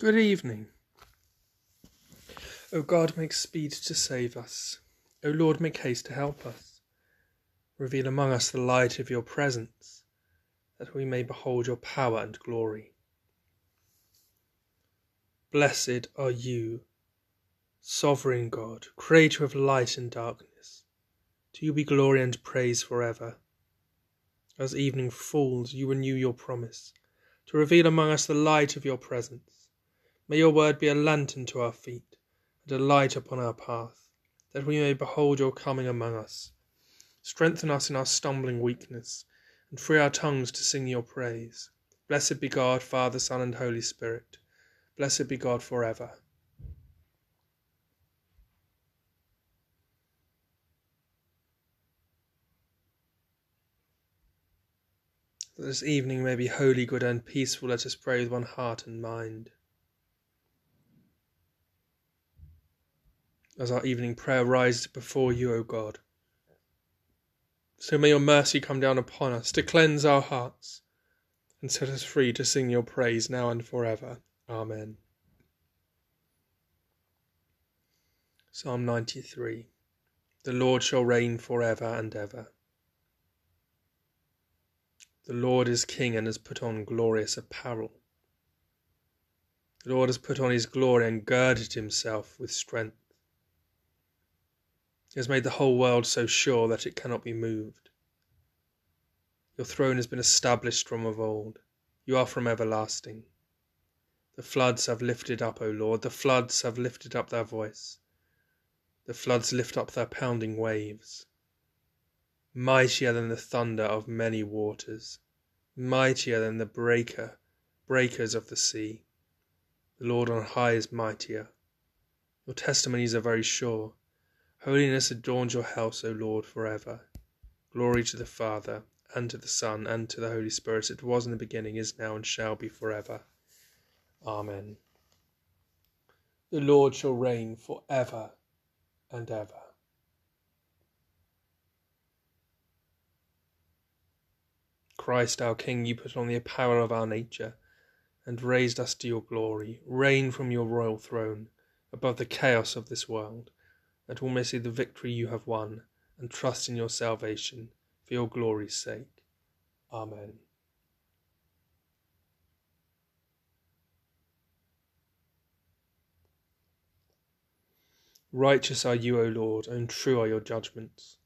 Good evening. O God, make speed to save us. O Lord, make haste to help us. Reveal among us the light of your presence, that we may behold your power and glory. Blessed are you, sovereign God, creator of light and darkness. To you be glory and praise forever. As evening falls, you renew your promise to reveal among us the light of your presence. May your word be a lantern to our feet and a light upon our path, that we may behold your coming among us. Strengthen us in our stumbling weakness, and free our tongues to sing your praise. Blessed be God, Father, Son, and Holy Spirit. Blessed be God forever. That this evening may be holy, good, and peaceful, let us pray with one heart and mind. As our evening prayer rises before you, O God, so may your mercy come down upon us to cleanse our hearts and set us free to sing your praise now and forever. Amen. Psalm 93 The Lord shall reign forever and ever. The Lord is king and has put on glorious apparel. The Lord has put on his glory and girded himself with strength. Has made the whole world so sure that it cannot be moved. Your throne has been established from of old. You are from everlasting. The floods have lifted up, O Lord, the floods have lifted up their voice. The floods lift up their pounding waves mightier than the thunder of many waters, mightier than the breaker, breakers of the sea. The Lord on high is mightier. Your testimonies are very sure. Holiness adorns your house, O Lord, forever. Glory to the Father, and to the Son, and to the Holy Spirit, it was in the beginning, is now, and shall be forever. Amen. The Lord shall reign for ever and ever. Christ our King, you put on the apparel of our nature, and raised us to your glory. Reign from your royal throne above the chaos of this world, that all may see the victory you have won, and trust in your salvation for your glory's sake. Amen. Righteous are you, O Lord, and true are your judgments.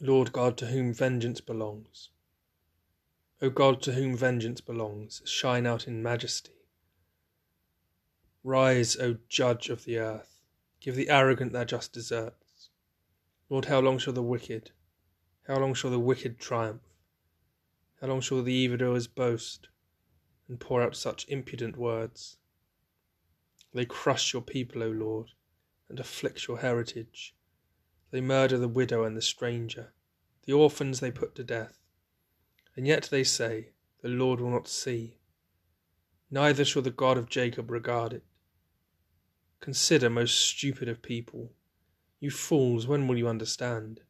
Lord God, to whom vengeance belongs. O God, to whom vengeance belongs, shine out in majesty. Rise, O Judge of the earth, give the arrogant their just deserts. Lord, how long shall the wicked, how long shall the wicked triumph? How long shall the evildoers boast and pour out such impudent words? They crush your people, O Lord, and afflict your heritage. They murder the widow and the stranger. The orphans they put to death. And yet they say, The Lord will not see. Neither shall the God of Jacob regard it. Consider, most stupid of people, you fools, when will you understand?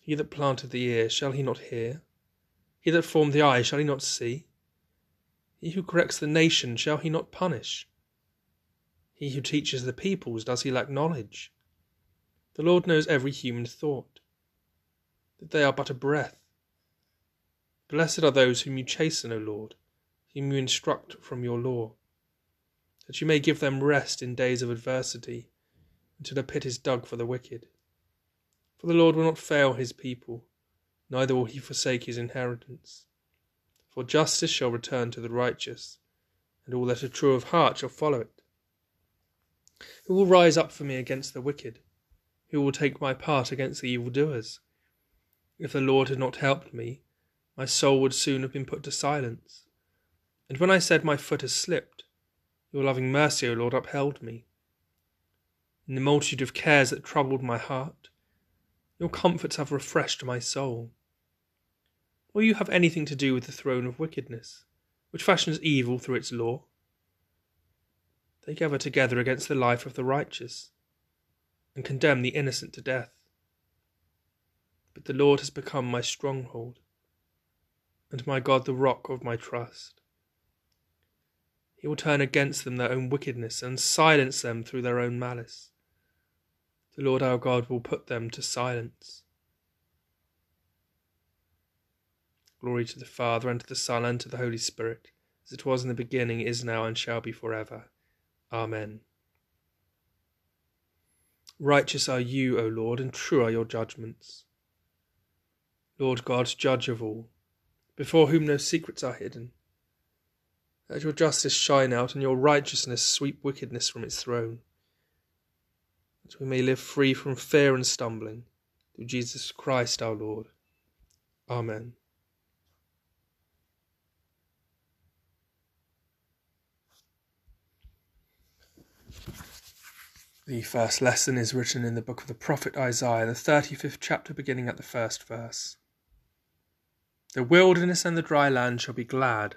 He that planted the ear, shall he not hear? He that formed the eye, shall he not see? He who corrects the nation, shall he not punish? He who teaches the peoples, does he lack knowledge? The Lord knows every human thought, that they are but a breath. Blessed are those whom you chasten, O Lord, whom you instruct from your law, that you may give them rest in days of adversity, until a pit is dug for the wicked. For the Lord will not fail his people, neither will he forsake his inheritance. For justice shall return to the righteous, and all that are true of heart shall follow it. Who will rise up for me against the wicked? Who will take my part against the evildoers? If the Lord had not helped me, my soul would soon have been put to silence. And when I said my foot has slipped, your loving mercy, O Lord, upheld me. In the multitude of cares that troubled my heart, your comforts have refreshed my soul. Will you have anything to do with the throne of wickedness, which fashions evil through its law? They gather together against the life of the righteous and condemn the innocent to death. But the Lord has become my stronghold, and my God the rock of my trust. He will turn against them their own wickedness and silence them through their own malice. The Lord our God will put them to silence. Glory to the Father, and to the Son, and to the Holy Spirit, as it was in the beginning, is now, and shall be for ever. Amen. Righteous are you, O Lord, and true are your judgments. Lord God, judge of all, before whom no secrets are hidden. Let your justice shine out, and your righteousness sweep wickedness from its throne that we may live free from fear and stumbling, through Jesus Christ our Lord. Amen. The first lesson is written in the book of the prophet Isaiah, the 35th chapter, beginning at the first verse. The wilderness and the dry land shall be glad,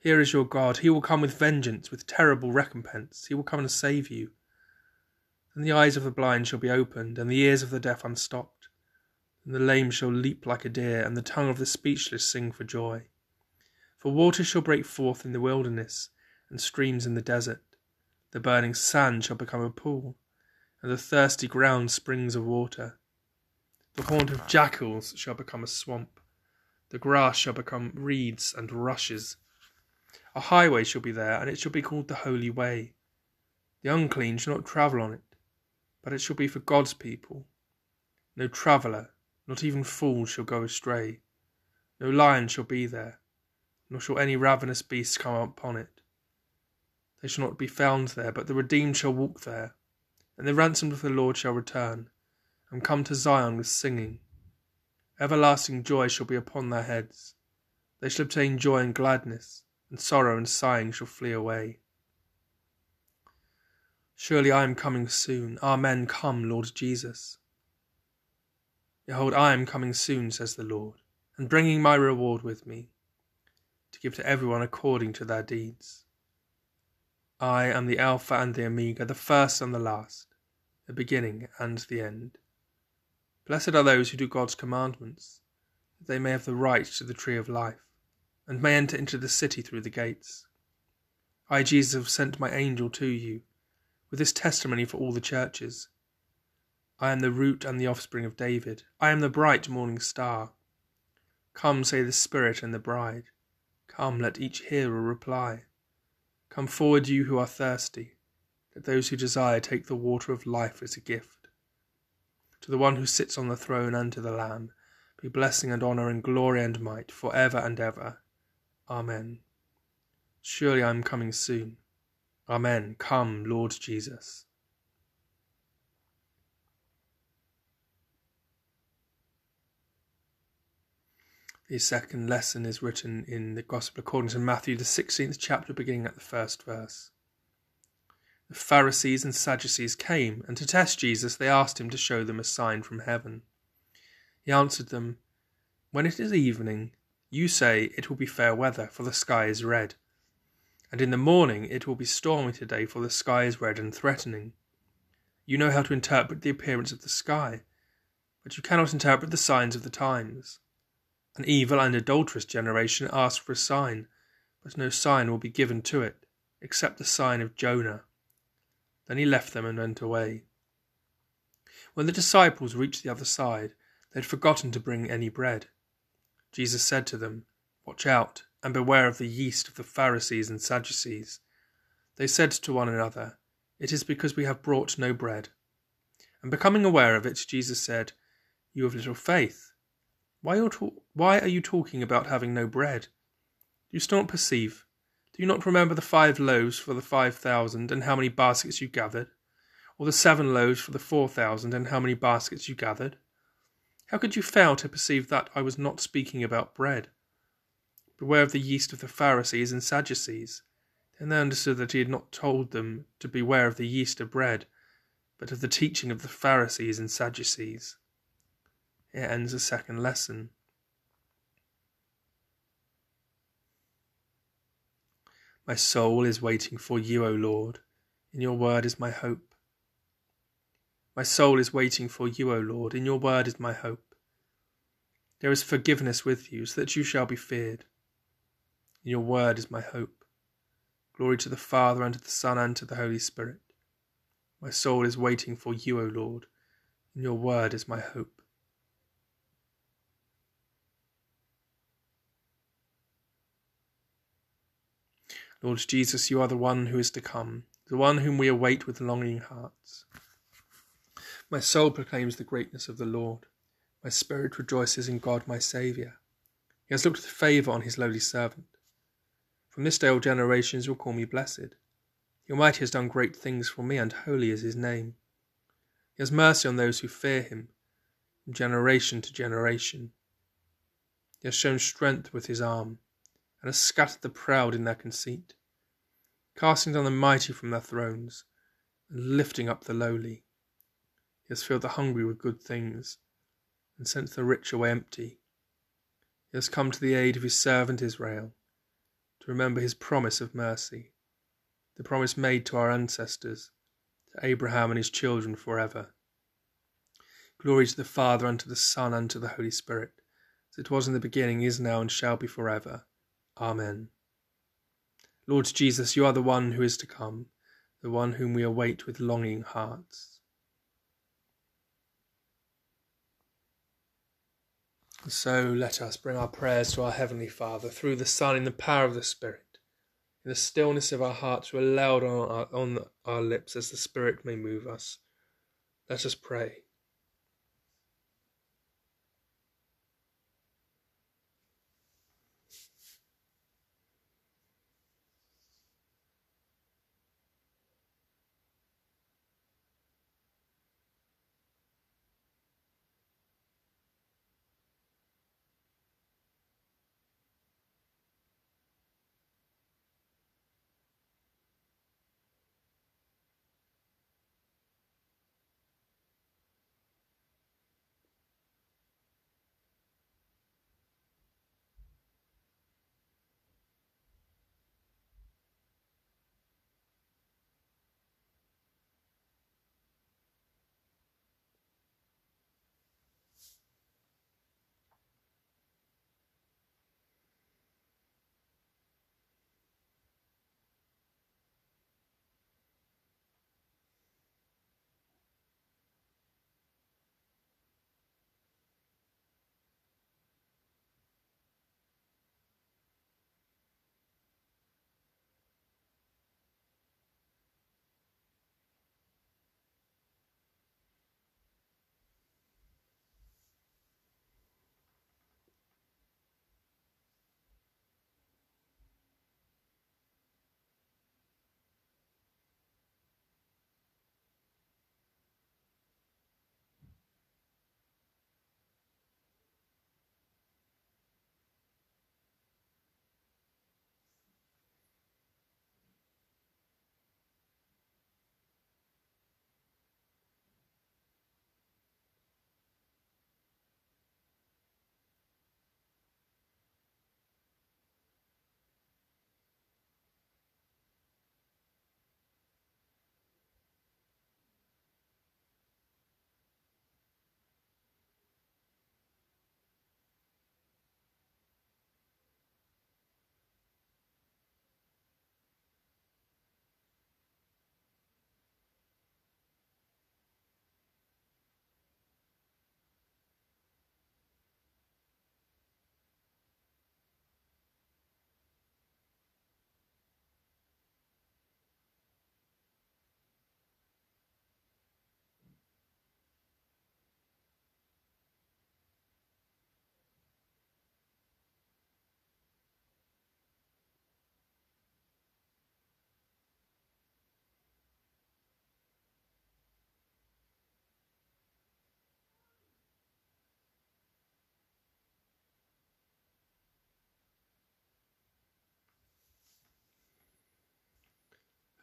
Here is your God. He will come with vengeance, with terrible recompense. He will come and save you. Then the eyes of the blind shall be opened, and the ears of the deaf unstopped and the lame shall leap like a deer, and the tongue of the speechless sing for joy. For waters shall break forth in the wilderness, and streams in the desert. The burning sand shall become a pool, and the thirsty ground springs of water. The haunt of jackals shall become a swamp. The grass shall become reeds and rushes. A highway shall be there, and it shall be called the Holy Way. The unclean shall not travel on it, but it shall be for God's people. No traveller, not even fool, shall go astray. No lion shall be there, nor shall any ravenous beast come upon it. They shall not be found there, but the redeemed shall walk there, and the ransomed of the Lord shall return, and come to Zion with singing. Everlasting joy shall be upon their heads. They shall obtain joy and gladness, and sorrow and sighing shall flee away. Surely I am coming soon. Amen. Come, Lord Jesus. Behold, I am coming soon, says the Lord, and bringing my reward with me, to give to everyone according to their deeds. I am the Alpha and the Omega, the first and the last, the beginning and the end. Blessed are those who do God's commandments, that they may have the right to the tree of life, and may enter into the city through the gates. I, Jesus, have sent my angel to you, with this testimony for all the churches. I am the root and the offspring of David. I am the bright morning star. Come, say the Spirit and the bride. Come, let each hearer reply. Come forward, you who are thirsty. Let those who desire take the water of life as a gift. To the one who sits on the throne and to the Lamb be blessing and honour and glory and might for ever and ever. Amen. Surely I am coming soon. Amen. Come, Lord Jesus. The second lesson is written in the Gospel according to Matthew, the 16th chapter, beginning at the first verse. The Pharisees and Sadducees came, and to test Jesus, they asked him to show them a sign from heaven. He answered them, When it is evening, you say it will be fair weather, for the sky is red. And in the morning it will be stormy today, for the sky is red and threatening. You know how to interpret the appearance of the sky, but you cannot interpret the signs of the times. An evil and adulterous generation asks for a sign, but no sign will be given to it, except the sign of Jonah. Then he left them and went away. When the disciples reached the other side, they had forgotten to bring any bread. Jesus said to them, Watch out, and beware of the yeast of the Pharisees and Sadducees. They said to one another, It is because we have brought no bread. And becoming aware of it, Jesus said, You have little faith. Why, why are you talking about having no bread? Do you still not perceive? Do you not remember the five loaves for the five thousand, and how many baskets you gathered? Or the seven loaves for the four thousand, and how many baskets you gathered? How could you fail to perceive that I was not speaking about bread? Beware of the yeast of the Pharisees and Sadducees. Then they understood that he had not told them to beware of the yeast of bread, but of the teaching of the Pharisees and Sadducees. Here ends the second lesson. My soul is waiting for you, O Lord. In your word is my hope. My soul is waiting for you, O Lord. In your word is my hope. There is forgiveness with you, so that you shall be feared. In your word is my hope. Glory to the Father, and to the Son, and to the Holy Spirit. My soul is waiting for you, O Lord. In your word is my hope. Lord Jesus, you are the one who is to come, the one whom we await with longing hearts. My soul proclaims the greatness of the Lord. My spirit rejoices in God my Saviour. He has looked with favour on his lowly servant. From this day all generations will call me blessed. The Almighty has done great things for me, and holy is his name. He has mercy on those who fear him, from generation to generation. He has shown strength with his arm and has scattered the proud in their conceit, casting down the mighty from their thrones, and lifting up the lowly. He has filled the hungry with good things, and sent the rich away empty. He has come to the aid of his servant Israel, to remember his promise of mercy, the promise made to our ancestors, to Abraham and his children forever. Glory to the Father, and to the Son, and to the Holy Spirit, as it was in the beginning, is now, and shall be forever. Amen. Lord Jesus, you are the one who is to come, the one whom we await with longing hearts. So let us bring our prayers to our Heavenly Father through the Son in the power of the Spirit. In the stillness of our hearts, we're loud on our, on our lips as the Spirit may move us. Let us pray.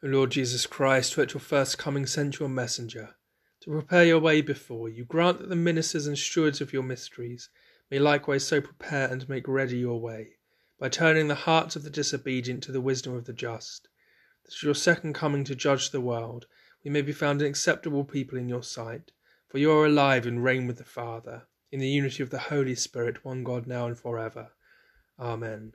Lord Jesus Christ, who at your first coming sent your messenger, to prepare your way before you. Grant that the ministers and stewards of your mysteries may likewise so prepare and make ready your way, by turning the hearts of the disobedient to the wisdom of the just, that at your second coming to judge the world we may be found an acceptable people in your sight. For you are alive and reign with the Father, in the unity of the Holy Spirit, one God now and for ever. Amen.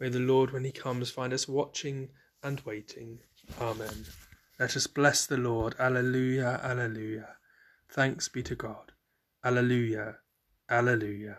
May the Lord, when he comes, find us watching and waiting. Amen. Let us bless the Lord. Alleluia, alleluia. Thanks be to God. Alleluia, alleluia.